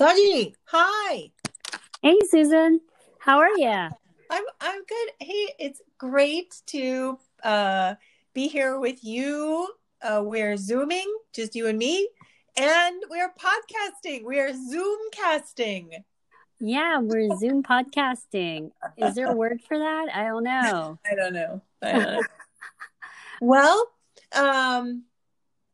Saji, hi. Hey, Susan. How are you? I'm I'm good. Hey, it's great to uh, be here with you. Uh, we're zooming, just you and me, and we're podcasting. We are Zoom casting. Yeah, we're Zoom podcasting. Is there a word for that? I don't know. I don't know. I don't know. well, um,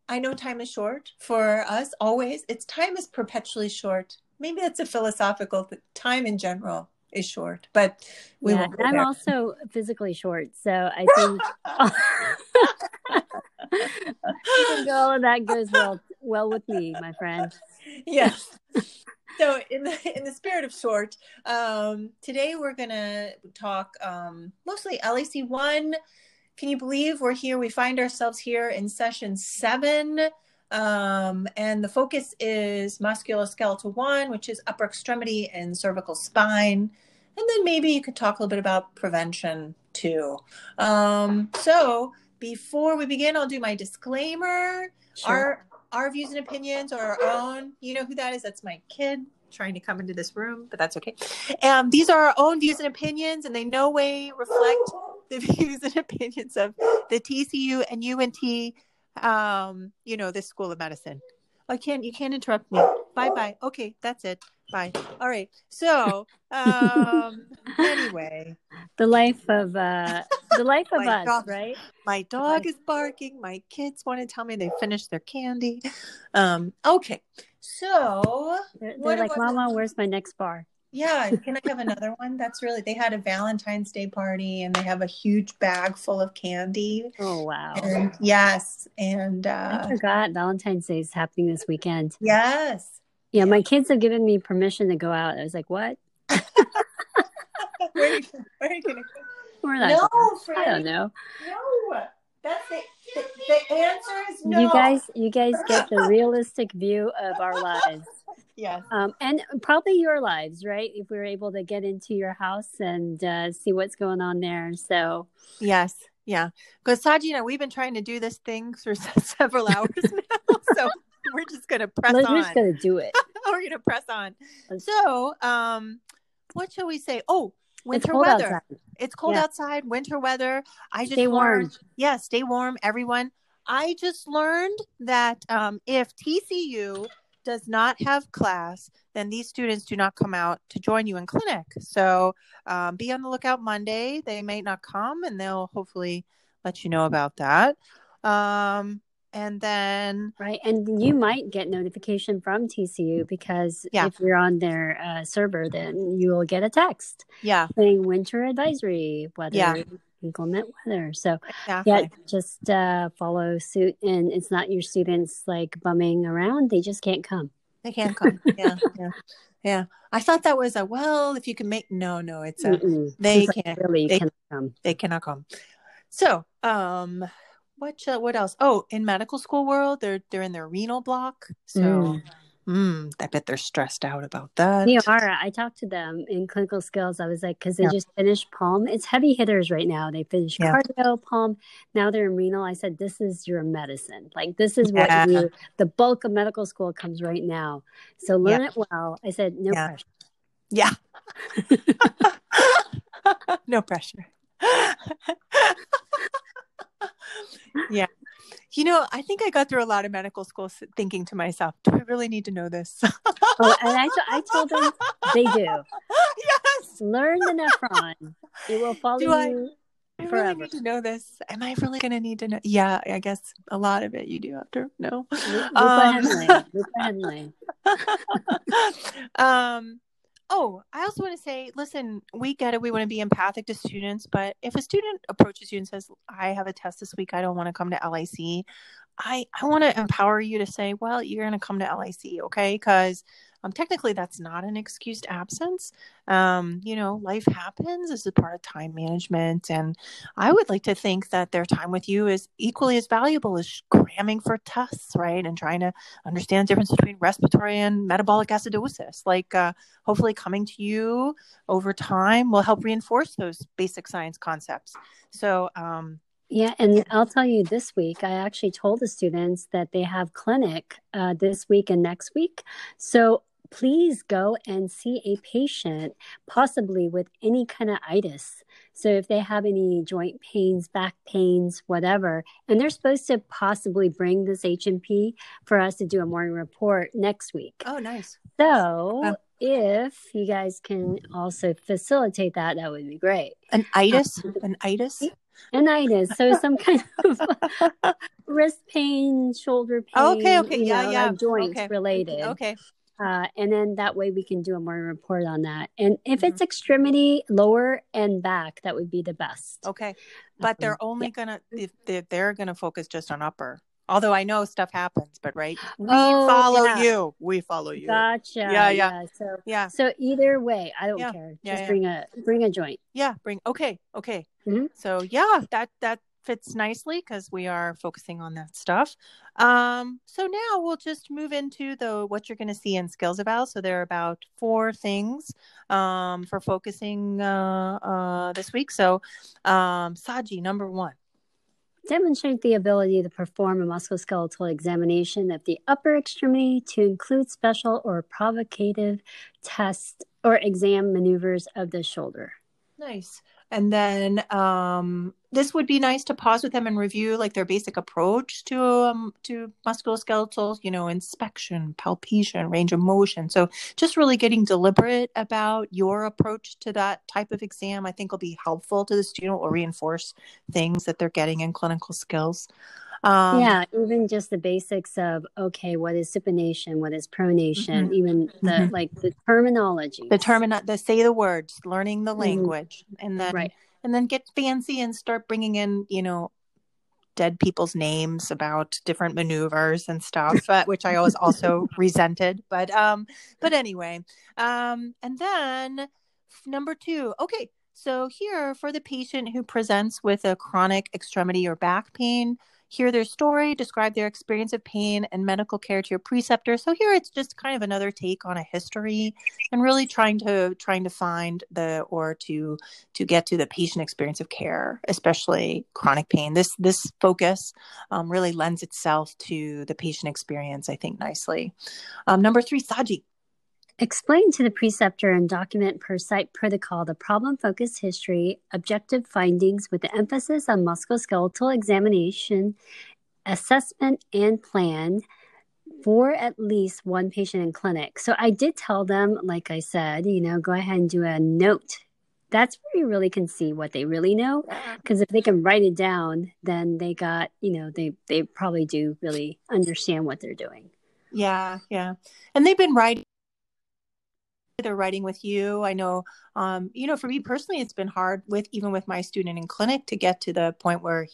I know time is short for us always. It's time is perpetually short. Maybe that's a philosophical th- time in general is short, but we yeah, I'm there. also physically short, so I think I think all of that goes well well with me, my friend. yes. So in the in the spirit of short, um, today we're gonna talk um, mostly LAC one. Can you believe we're here? We find ourselves here in session seven, um, and the focus is musculoskeletal one, which is upper extremity and cervical spine, and then maybe you could talk a little bit about prevention too. Um, so before we begin, I'll do my disclaimer. Sure. Our our views and opinions are our own. You know who that is? That's my kid trying to come into this room, but that's okay. Um, these are our own views and opinions, and they no way reflect the views and opinions of the TCU and UNT. Um, you know, this School of Medicine. I can't. You can't interrupt me. Bye bye. Okay, that's it. Bye. All right. So, um, anyway, the life of uh the life of us, dog. right? my dog is barking. My kids want to tell me they finished their candy. Um, okay. So, They're, they're like? Mama, where's my next bar? Yeah, can I have another one? That's really, they had a Valentine's Day party and they have a huge bag full of candy. Oh wow. And yes. And, I uh, forgot Valentine's Day is happening this weekend. yes. Yeah, my kids have given me permission to go out. I was like, what? Where are you, where are you gonna go? We're not No. I don't know. No. That's the, the, the answer is no. You guys, you guys get the realistic view of our lives, Yes. um, and probably your lives, right? If we were able to get into your house and uh, see what's going on there. So, Yes. Yeah. Because Saji and I, we've been trying to do this thing for several hours now. So we're just going to press we're on. just gonna do it. we're going to press on. So, um, what shall we say? Oh, winter it's weather. outside. It's cold Yeah. outside, winter weather. I just Stay warm. learned. Yeah, stay warm, everyone. I just learned that um, if TCU does not have class, then these students do not come out to join you in clinic. So um, be on the lookout Monday. They may not come, and they'll hopefully let you know about that. Um, and then, Right, and you might get notification from TCU because Yeah. if you're on their uh, server, then you will get a text yeah, saying winter advisory, weather, Yeah. Inclement weather. So exactly. yeah, just uh, follow suit, and it's not your students like bumming around; they just can't come. They can't come. yeah, yeah, yeah. I thought that was a well, if you can make. No, no, it's a Mm-mm. they It's can't. really they- can come. they cannot come. So, um, what shall- what else? Oh, in medical school world, they're they're in their renal block. So, Mm. Mm, I bet they're stressed out about that. They are. I talked to them in clinical skills. I was like, because they Yeah. just finished pulm. It's heavy hitters right now. They finished Yeah. cardio, pulm. Now they're in renal. I said, this is your medicine. Like this is what Yeah. you. The bulk of medical school comes right now. So learn it well. I said, no pressure. Yeah. no pressure. You know, I think I got through a lot of medical school thinking to myself, do I really need to know this? Oh, and I, I told them they do. yes. Learn the nephron. It will follow Do I- you. I really Forever. need to know this. Am I really going to need to know? Yeah, I guess a lot of it you do have to know. Loop of Um, Henle. Lupa Henley. um, oh, I also want to say, listen, we get it. We want to be empathic to students, but if a student approaches you and says, "I have a test this week. I don't want to come to LIC," I I want to empower you to say, "Well, you're going to come to LIC, okay?" Because um, technically, that's not an excused absence. Um, you know, life happens. This is part of time management, and I would like to think that their time with you is equally as valuable as cramming for tests, right? And trying to understand the difference between respiratory and metabolic acidosis. Like, uh, hopefully, coming to you over time will help reinforce those basic science concepts. So, um, Yeah, and I'll tell you this week, I actually told the students that they have clinic uh, this week and next week. So please go and see a patient, possibly with any kind of itis. So if they have any joint pains, back pains, whatever, and they're supposed to possibly bring this H&P for us to do a morning report next week. Oh, nice. So uh, if you guys can also facilitate that, that would be great. An itis? Um, An itis? An itis. So some kind of wrist pain, shoulder pain. Okay, okay, yeah, know, yeah. Like joints okay. related. Okay. Uh, and then that way we can do a more report on that. And if mm-hmm. it's extremity, lower and back, that would be the best. Okay, but they're only yeah. gonna if they're gonna focus just on upper. Although I know stuff happens, but right, we oh, follow yeah. you. We follow you. Gotcha. Yeah, yeah. yeah. So yeah. So either way, I don't care. Just bring a bring a joint. Yeah, bring. Okay, okay. Mm-hmm. So yeah, that that fits nicely because we are focusing on that stuff. Um, so now we'll just move into the what you're going to see in skills eval. So there are about four things um, for focusing uh, uh, this week. So um, Saji, number one. Demonstrate the ability to perform a musculoskeletal examination of the upper extremity to include special or provocative test or exam maneuvers of the shoulder. Nice. And then um, this would be nice to pause with them and review like their basic approach to um, to musculoskeletal, you know, inspection, palpation, range of motion. So just really getting deliberate about your approach to that type of exam, I think will be helpful to the student. Will reinforce things that they're getting in clinical skills. Um, yeah, even just the basics of okay, what is supination, what is pronation, mm-hmm. even the mm-hmm. like the terminology, the termin, the say the words, learning the mm-hmm. language, mm-hmm. and then right. and then get fancy and start bringing in, you know, dead people's names about different maneuvers and stuff, uh, which I always also resented. But um, but anyway, um, and then number two, okay. So here for the patient who presents with a chronic extremity or back pain, hear their story, describe their experience of pain and medical care to your preceptor. So here it's just kind of another take on a history and really trying to trying to find the or to to get to the patient experience of care, especially chronic pain. This this focus um, really lends itself to the patient experience, I think, nicely. Um, number three, Saji. Explain to the preceptor and document per site protocol the problem focused history, objective findings with the emphasis on musculoskeletal examination, assessment, and plan for at least one patient in clinic. So I did tell them, like I said, you know, go ahead and do a note. That's where you really can see what they really know. Because if they can write it down, then they got, you know, they, they probably do really understand what they're doing. Yeah, yeah. And they've been writing they're writing with you. I know, um, you know, for me personally, it's been hard with even with my student in clinic to get to the point where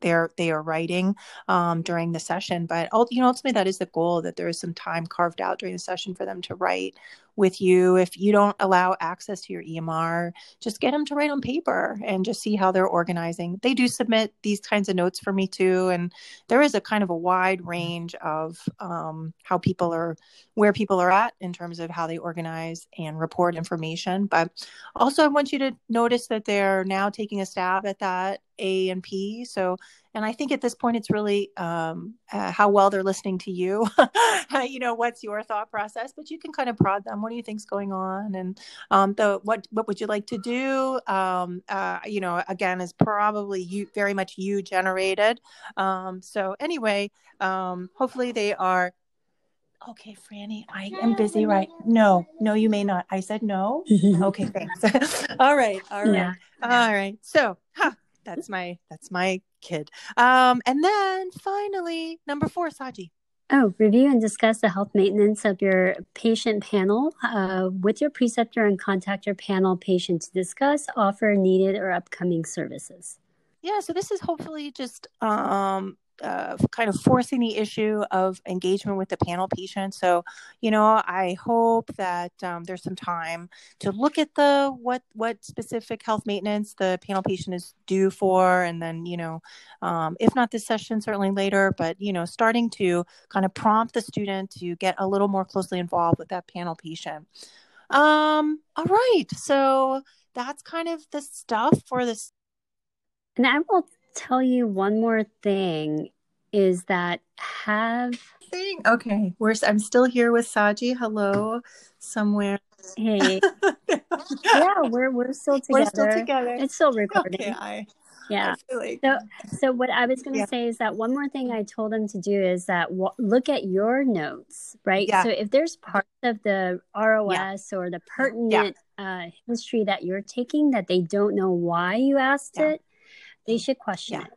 they're they are writing um, during the session. But you know, ultimately, that is the goal that there is some time carved out during the session for them to write with you. If you don't allow access to your EMR, just get them to write on paper and just see how they're organizing. They do submit these kinds of notes for me too, and there is a kind of a wide range of um, how people are, where people are at in terms of how they organize and report information. But also, I want you to notice that they're now taking a stab at that A and P. So and I think at this point, it's really um, uh, how well they're listening to you. you know, what's your thought process? But you can kind of prod them. What do you think's going on? And um, the what what would you like to do? Um, uh, you know, again, is probably you very much you generated. Um, so anyway, um, hopefully they are okay, Franny, I am busy right. No, no, you may not. I said no. okay, thanks. all right, all right, yeah. all right. So, huh, that's my that's my kid. Um, and then finally, number four, Saji. Oh, review and discuss the health maintenance of your patient panel uh, with your preceptor and contact your panel patient to discuss, offer needed or upcoming services. Yeah, so this is hopefully just um, uh, kind of forcing the issue of engagement with the panel patient. So, you know, I hope that um, there's some time to look at the what what specific health maintenance the panel patient is due for, and then you know, um, if not this session, certainly later. But you know, starting to kind of prompt the student to get a little more closely involved with that panel patient. Um, all right, so that's kind of the stuff for this. And I will tell you one more thing is that have thing. Okay, we're I'm still here with Saji. Hello, somewhere. Hey. yeah, we're we're still together. We're still together. It's still recording. Okay, I, yeah. I like So, so what I was going to Yeah. say is that one more thing I told them to do is that w- look at your notes, right? Yeah. So if there's parts of the ROS or the pertinent uh, history that you're taking that they don't know why you asked Yeah. it, they should question Yeah. it.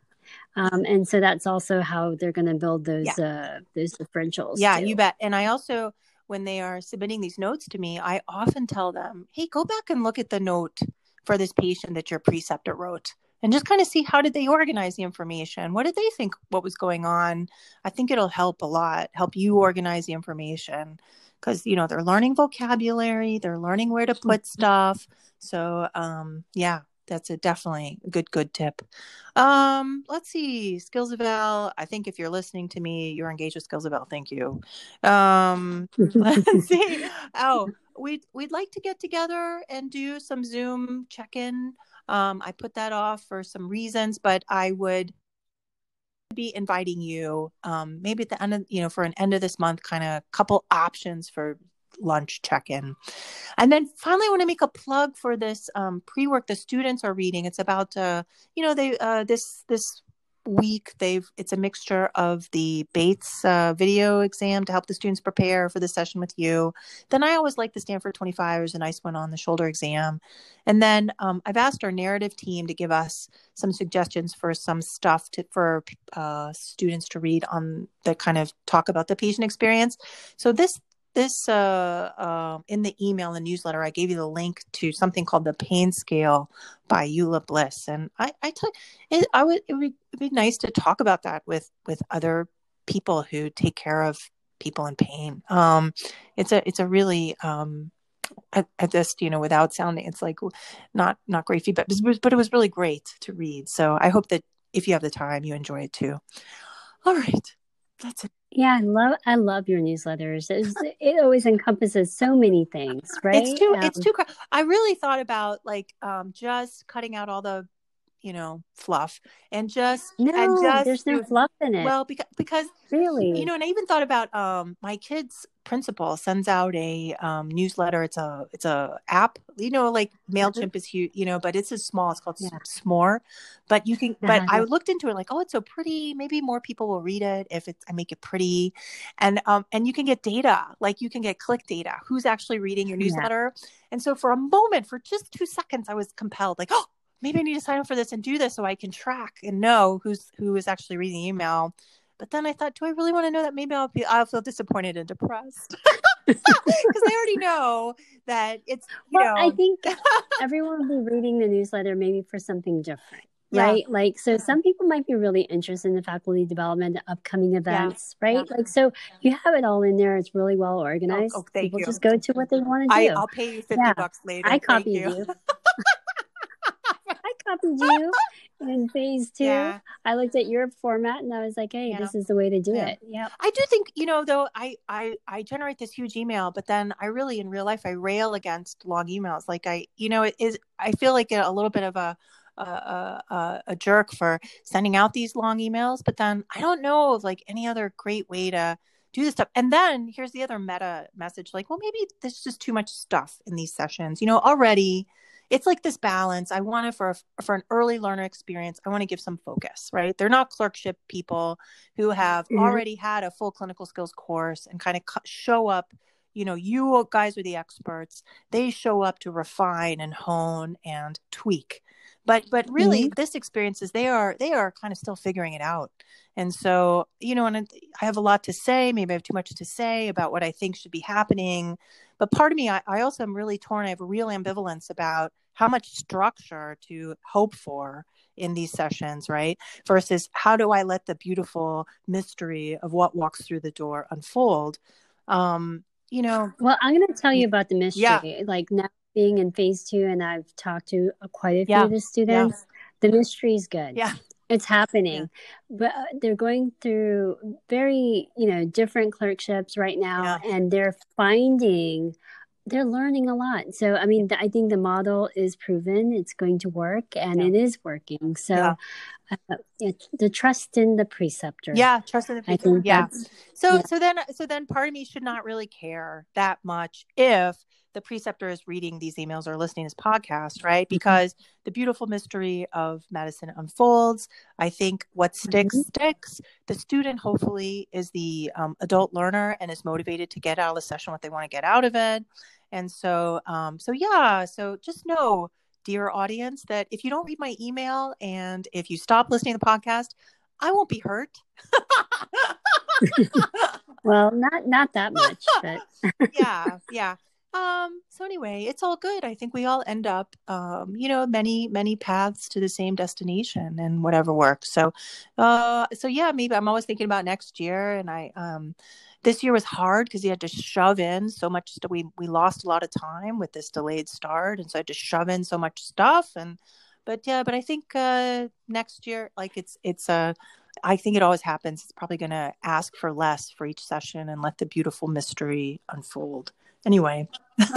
Um, and so that's also how they're going to build those uh, those differentials. Yeah, too. you bet. And I also, when they are submitting these notes to me, I often tell them, hey, go back and look at the note for this patient that your preceptor wrote and just kind of see how did they organize the information? What did they think what was going on? I think it'll help a lot, help you organize the information because, you know, they're learning vocabulary, they're learning where to put stuff. So, um, yeah, that's a definitely a good, good tip. Um, let's see, Skills Eval. I think if you're listening to me, you're engaged with Skills Eval. Thank you. Um, let's see. Oh, we'd we'd like to get together and do some Zoom check-in. Um, I put that off for some reasons, but I would be inviting you um, maybe at the end of you know for an end of this month kind of couple options for lunch check-in. And then finally i want to make a plug for this um, pre-work the students are reading. It's about uh, you know they uh, this this week they've it's a mixture of the bates uh, video exam to help the students prepare for the session with you. Then i always like the stanford 25 there's a nice one on the shoulder exam. And then um, i've asked our narrative team to give us some suggestions for some stuff to for uh, students to read on that kind of talk about the patient experience. So this this uh, uh, in the email the newsletter i gave you the link to something called the pain scale by Eula Biss and i i it i would it would be nice to talk about that with with other people who take care of people in pain. Um it's a it's a really um I, I just you know without sounding it's like not not great feedback but but it was really great to read so i hope that if you have the time you enjoy it too. All right that's it Yeah, I love I love your newsletters. It's, it always encompasses so many things, right? It's too. Um, it's too. I really thought about like um just cutting out all the, you know, fluff and just no, and just there's no fluff in it. well because because really, you know, and I even thought about um my kid's principal sends out a um newsletter. It's a it's a app. You know, like Mailchimp is huge. You know, but it's a small. It's called Yeah. Smore. But you can. But Uh-huh. I looked into it like, oh, it's so pretty. Maybe more people will read it if it's I make it pretty, and um and you can get data. Like you can get click data. Who's actually reading your Yeah. newsletter? And so for a moment, for just two seconds, I was compelled, like, oh, maybe I need to sign up for this and do this so I can track and know who's who is actually reading the email. But then I thought, do I really want to know that? Maybe I'll be I'll feel disappointed and depressed because I already know that it's you well, know I think everyone will be reading the newsletter maybe for something different. Yeah. Right. Like, so some people might be really interested in the faculty development, the upcoming events, right? Yeah. Like, so you have it all in there. It's really well oh, oh, organized. oh, thank people you. just go to what they want to I, do. I'll pay you fifty Yeah. bucks later. I copy you. you. I copied you in phase two. Yeah. I looked at your format and I was like, hey, Yeah. this is the way to do Yeah. it. Yeah. I do think you know though I I I generate this huge email, but then I really in real life I rail against long emails. Like I you know it is I feel like a, a little bit of a a, a a- a jerk for sending out these long emails, but then I don't know of like any other great way to do this stuff. And then here's the other meta message: like, well, maybe there's just too much stuff in these sessions. You know, already it's like this balance. I want it for a, for an early learner experience. I want to give some focus, right? They're not clerkship people who have Mhm. already had a full clinical skills course and kind of cu- show up you know you guys are the experts they show up to refine and hone and tweak but but really this experience is they are they are kind of still figuring it out and so you know and i have a lot to say maybe i have too much to say about what i think should be happening but part of me i, I also am really torn i have a real ambivalence about how much structure to hope for in these sessions right versus how do I let the beautiful mystery of what walks through the door unfold? Um, you know, Well, I'm going to tell you about the mystery. Yeah. Like now being in phase two, and I've talked to uh, quite a few Yeah. of the students. The mystery is good. yeah, It's happening, but uh, they're going through very, you know, different clerkships right now, and they're finding they're learning a lot. So, I mean, I think the model is proven; it's going to work, and Yeah. it is working. So, Yeah. Uh, the trust in the preceptor. Yeah, trust in the preceptor. Yeah. So yeah. so then so then part of me should not really care that much if the preceptor is reading these emails or listening to this podcast, right? Mm-hmm. Because the beautiful mystery of medicine unfolds. I think what sticks Mhm. sticks. The student hopefully is the um, adult learner and is motivated to get out of the session what they want to get out of it. And so, um, so yeah. So just know, dear audience, that if you don't read my email and if you stop listening to the podcast, I won't be hurt. Well, not not that much, but yeah, yeah. Um, so anyway, it's all good. I think we all end up, um, you know, many, many paths to the same destination and whatever works. So, uh, so yeah, maybe I'm always thinking about next year. And I, um, this year was hard because you had to shove in so much stuff. We, we lost a lot of time with this delayed start. And so I had to shove in so much stuff. And, but yeah, but I think, uh, next year, like it's, it's a, I think it always happens. It's probably going to ask for less for each session and let the beautiful mystery unfold. Anyway,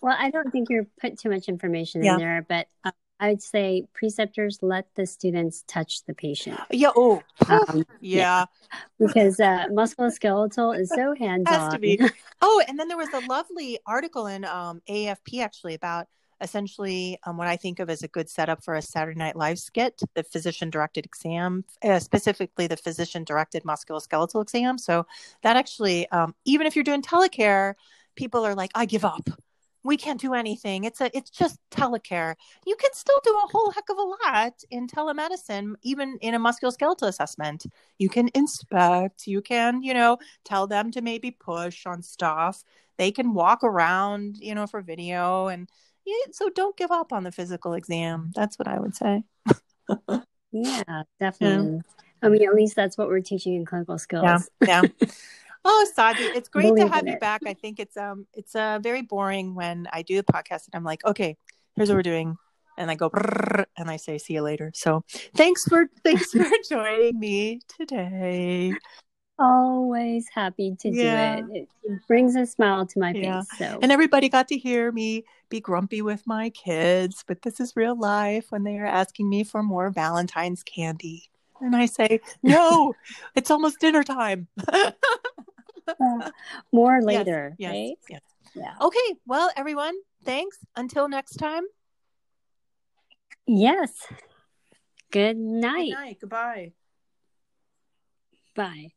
well, I don't think you're put too much information Yeah. in there, but uh, I would say preceptors let the students touch the patient yeah. Oh, Um, yeah. because uh, musculoskeletal is so hands Has to on. be. Oh, and then there was a lovely article in um, AFP actually about essentially um, what I think of as a good setup for a Saturday Night Live skit, the physician directed exam, uh, specifically the physician directed musculoskeletal exam. So that actually, um, even if you're doing telecare, people are like, I give up. We can't do anything. It's a, it's just telecare. You can still do a whole heck of a lot in telemedicine, even in a musculoskeletal assessment. You can inspect. You can, you know, tell them to maybe push on stuff. They can walk around, you know, for video. And yeah, so don't give up on the physical exam. That's what I would say. Yeah, definitely. I mean, at least that's what we're teaching in clinical skills. Yeah. Yeah. Oh, Sadi, it's great to have you it. back. I think it's um it's uh very boring when I do the podcast and I'm like, okay, here's what we're doing. And I go and I say see you later. So thanks for thanks for joining me today. Always happy to Yeah. do it. It brings a smile to my Yeah. face. So And everybody got to hear me be grumpy with my kids, but this is real life when they are asking me for more Valentine's candy. And I say, no, it's almost dinner time. uh, more later, yes, right? yes. Yeah. Okay, well, everyone, thanks. Until next time. Yes. Good Good night. night. Goodbye. Bye.